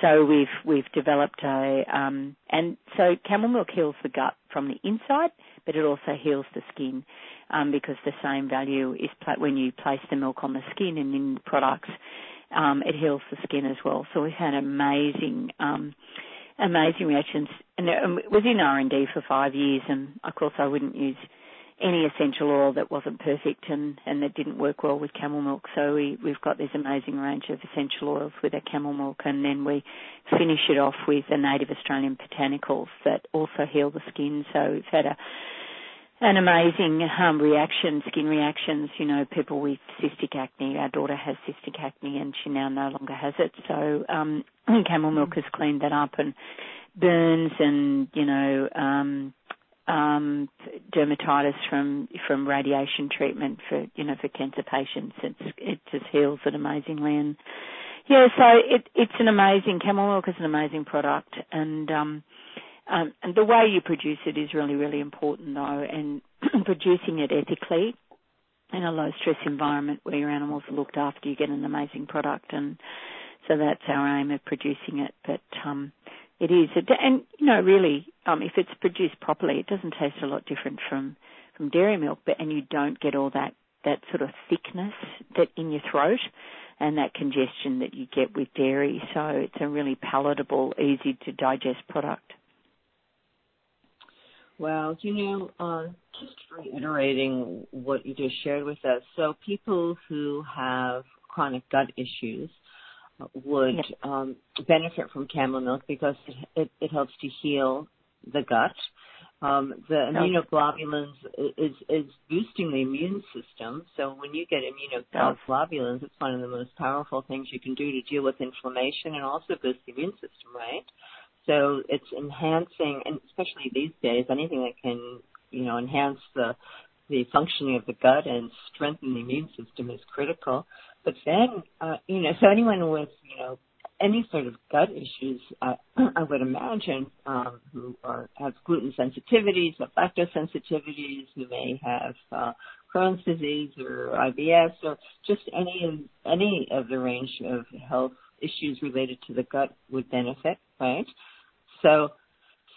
So we've we've developed a um, and so camel milk heals the gut from the inside but it also heals the skin um, because the same value is pla- when you place the milk on the skin and in the products, um, it heals the skin as well. So we've had amazing, um, amazing reactions, and it was in R and D for five years. And of course, I wouldn't use any essential oil that wasn't perfect and, and that didn't work well with camel milk. So we, we've got this amazing range of essential oils with our camel milk and then we finish it off with the native Australian botanicals that also heal the skin. So we've had a an amazing um, reaction, skin reactions. You know, people with cystic acne. Our daughter has cystic acne, and she now no longer has it. So um, camel milk has cleaned that up, and burns, and you know, um, um, dermatitis from from radiation treatment for you know for cancer patients. It's it just heals it amazingly, and yeah, so it it's an amazing camel milk is an amazing product, and um, um, and the way you produce it is really, really important though, and producing it ethically in a low stress environment where your animals are looked after, you get an amazing product. And So that's our aim of producing it. But um, it is, and you know, really, um, if it's produced properly, it doesn't taste a lot different from from dairy milk. But and you don't get all that that sort of thickness that in your throat and that congestion that you get with dairy. So it's a really palatable, easy to digest product. Well, you know, uh, just reiterating what you just shared with us. So people who have chronic gut issues would yep. um, benefit from camel milk because it, it, it helps to heal the gut. Um, the immunoglobulins is, is boosting the immune system. So when you get immunoglobulins, it's one of the most powerful things you can do to deal with inflammation and also boost the immune system, right? So it's enhancing, and especially these days, anything that can, you know, enhance the the functioning of the gut and strengthen the immune system is critical. But then, uh, you know, so anyone with, you know, any sort of gut issues, uh, I would imagine, um, who are have gluten sensitivities, have lactose sensitivities, who may have uh, Crohn's disease or IBS, or just any any of the range of health issues related to the gut would benefit, right? So,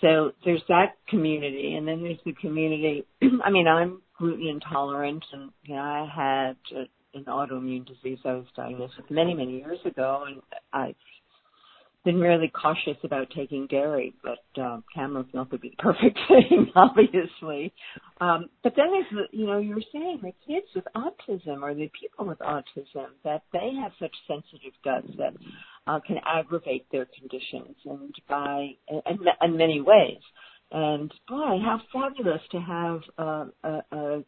so there's that community, and then there's the community. I mean, I'm gluten intolerant, and you know, I had a, an autoimmune disease I was diagnosed with many, many years ago, and I've been really cautious about taking dairy, but um, camel's milk would be the perfect thing, obviously. Um, but then there's, the, you know, you were saying the kids with autism or the people with autism that they have such sensitive guts that uh, can aggravate their conditions and by in, in many ways. And boy, how fabulous to have uh, a, a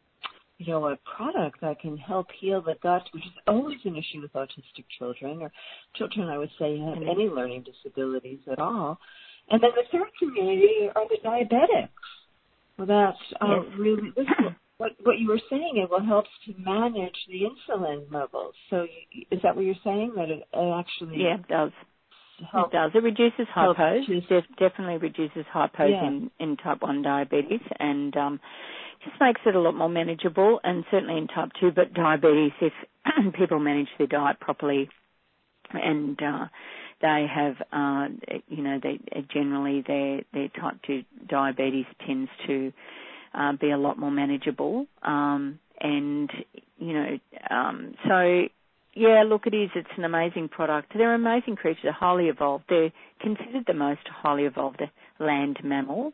you know, a product that can help heal the gut, which is always an issue with autistic children or children, I would say, have any learning disabilities at all. And then the third community are the diabetics. Well, that's uh, yes. really this is what what you were saying. It will helps to manage the insulin levels. So, you, is that what you're saying? That it, it actually yeah, it does. Help, it does. It reduces hypos. It definitely reduces hypos yeah. in, in type 1 diabetes. And um, just makes it a lot more manageable and certainly in type 2, but diabetes, if people manage their diet properly and uh, they have, uh, you know, they generally their their type 2 diabetes tends to uh, be a lot more manageable. Um, and, you know, um, so yeah, look, it is. It's an amazing product. They're amazing creatures. They're highly evolved. They're considered the most highly evolved land mammal.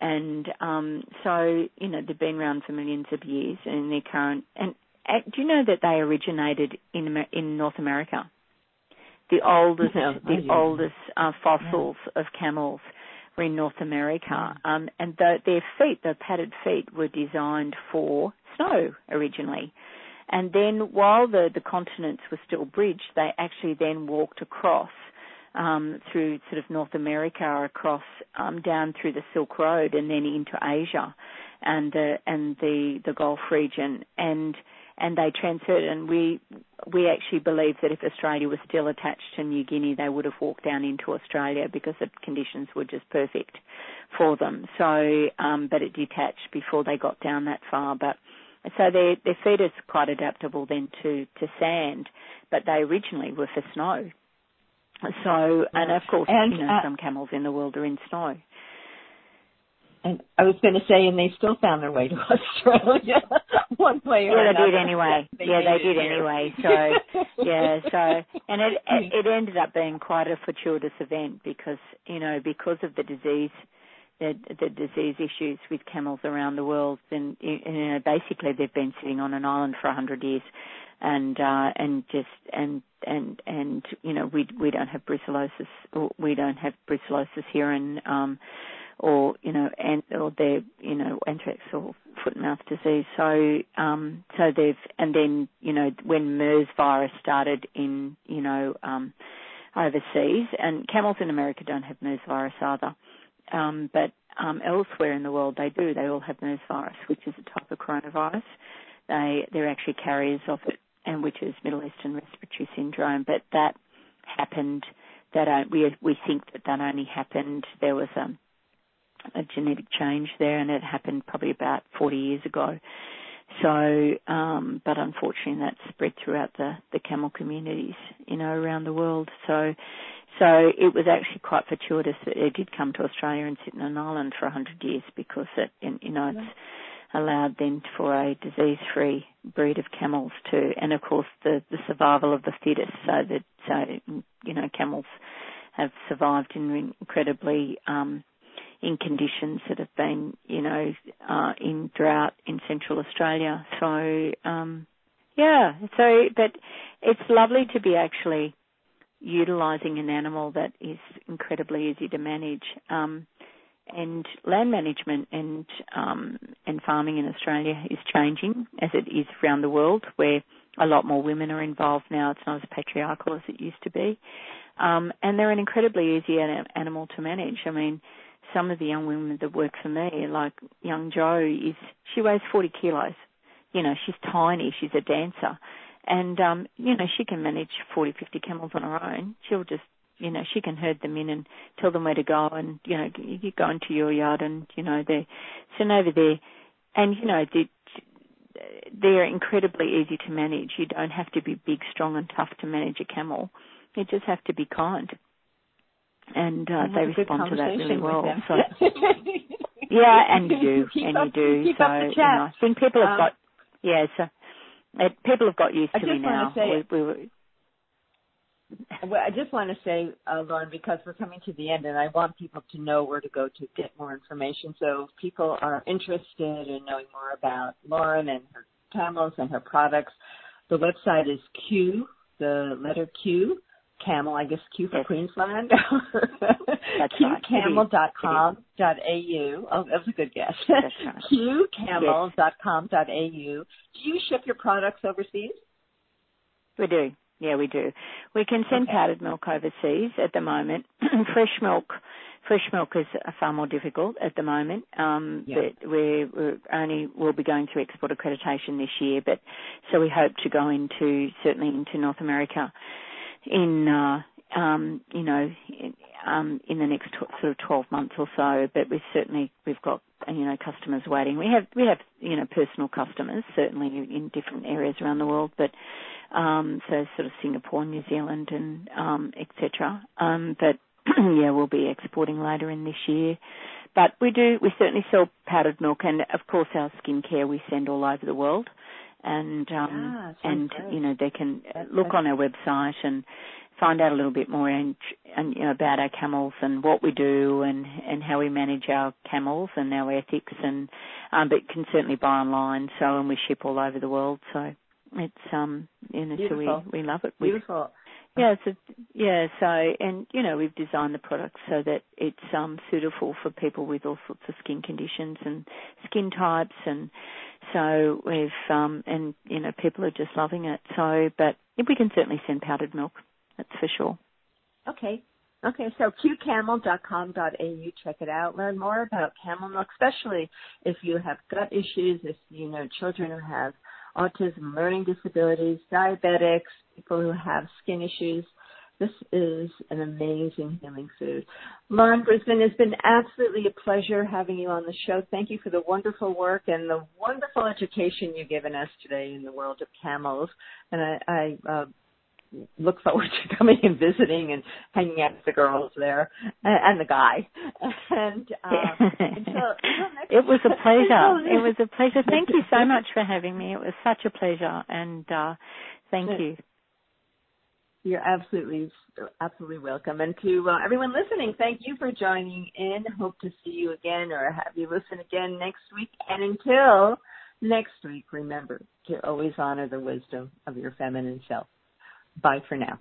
And um, so, you know, they've been around for millions of years in their current. And uh, do you know that they originated in in North America? The oldest, the oldest uh, fossils yeah. of camels in North America, um, and the, their feet, the padded feet, were designed for snow originally. And then, while the the continents were still bridged, they actually then walked across um, through sort of North America, across um, down through the Silk Road, and then into Asia and the and the the Gulf region, and and they transferred. And we we actually believe that if Australia was still attached to New Guinea, they would have walked down into Australia because the conditions were just perfect for them. So, um, but it detached before they got down that far, but. So their their feet is quite adaptable then to to sand, but they originally were for snow. So, and of course, and, you know, uh, some camels in the world are in snow. And I was going to say, and they still found their way to Australia one way or yeah, another. they did anyway. They yeah, they did anyway. So, yeah, so, and it, it ended up being quite a fortuitous event because, you know, because of the disease, the, the disease issues with camels around the world, and you know, basically they've been sitting on an island for a hundred years and uh, and just and and and you know we we don't have brucellosis we don't have brucellosis here in um or you know and or they you know anthrax or foot and mouth disease so um so they've and then you know when MERS virus started in you know um overseas and camels in America don't have MERS virus either um but um elsewhere in the world they do they all have MERS virus which is a type of coronavirus they they're actually carriers of it and which is Middle Eastern Respiratory Syndrome. But that happened. That uh, we we think that that only happened. There was a, um, a genetic change there, and it happened probably about 40 years ago. So, um, but unfortunately, that's spread throughout the the camel communities, you know, around the world. So, so it was actually quite fortuitous that it did come to Australia and sit in an island for 100 years because it, you know, it's allowed then for a disease-free breed of camels to, and of course the, the survival of the fittest, so that, so, you know, camels have survived in incredibly, um, in conditions that have been, you know, uh, in drought in central Australia. So, um, yeah, so, but it's lovely to be actually utilizing an animal that is incredibly easy to manage. Um, and land management and um, and farming in Australia is changing as it is around the world, where a lot more women are involved now. It's not as patriarchal as it used to be, um, and they're an incredibly easy animal to manage. I mean, some of the young women that work for me, like young Jo, is she weighs 40 kilos. You know, she's tiny. She's a dancer, and um, you know she can manage 40, 50 camels on her own. She'll just you know, she can herd them in and tell them where to go and, you know, you go into your yard and, you know, they send over there. And, you know, they, they're incredibly easy to manage. You don't have to be big, strong and tough to manage a camel. You just have to be kind. And uh, they respond to that really well. So, yeah, and you do, keep and up, you do. Keep so, up the chat. you know, I think people have Um, got, yeah, so it, people have got used I to me now. say- we, we Well, I just want to say, uh, Lauren, because we're coming to the end, and I want people to know where to go to get more information. So, if people are interested in knowing more about Lauren and her camels and her products, the website is Q, the letter Q, camel, I guess Q for Yes. Queensland. QCamel.com.au. Oh, that was a good guess. Right. QCamel.com.au. Do you ship your products overseas? We do. Yeah, we do. We can send Okay. powdered milk overseas at the moment. fresh milk, fresh milk is far more difficult at the moment. Um, Yeah. but we're, we're only we'll be going through export accreditation this year. But so we hope to go into certainly into North America in uh, um, you know in, um, in the next tw- sort of 12 months or so. But we certainly we've got you know customers waiting. We have we have you know personal customers certainly in different areas around the world, but um, so sort of Singapore, New Zealand, and um, etc. Um, but yeah, we'll be exporting later in this year. But we do, we certainly sell powdered milk, and of course our skincare we send all over the world. And um, Ah, sounds and great. you know they can That's- look that's- on our website and find out a little bit more and, and you know about our camels and what we do and and how we manage our camels and our ethics and um, but can certainly buy online. So and we ship all over the world. So it's um you know so we we love it. We, Beautiful. yeah, so yeah, so and you know we've designed the product so that it's um suitable for people with all sorts of skin conditions and skin types, and so we've um and you know people are just loving it. So, but we can certainly send powdered milk, that's for sure. Okay. Okay, so qcamel.com.au, check it out. Learn more about camel milk, especially if you have gut issues, if you know children who have autism, learning disabilities, diabetics, people who have skin issues. This is an amazing healing food. Lauren Brisbane, it's been absolutely a pleasure having you on the show. Thank you for the wonderful work and the wonderful education you've given us today in the world of camels. And I, I uh, look forward to coming and visiting and hanging out with the girls there and, and the guy. And uh, until, until it was a pleasure. It was a pleasure. Thank you so much for having me. It was such a pleasure, and uh, thank you. You're absolutely, absolutely welcome. And to uh, everyone listening, thank you for joining in. Hope to see you again or have you listen again next week. And until next week, remember to always honor the wisdom of your feminine self. Bye for now.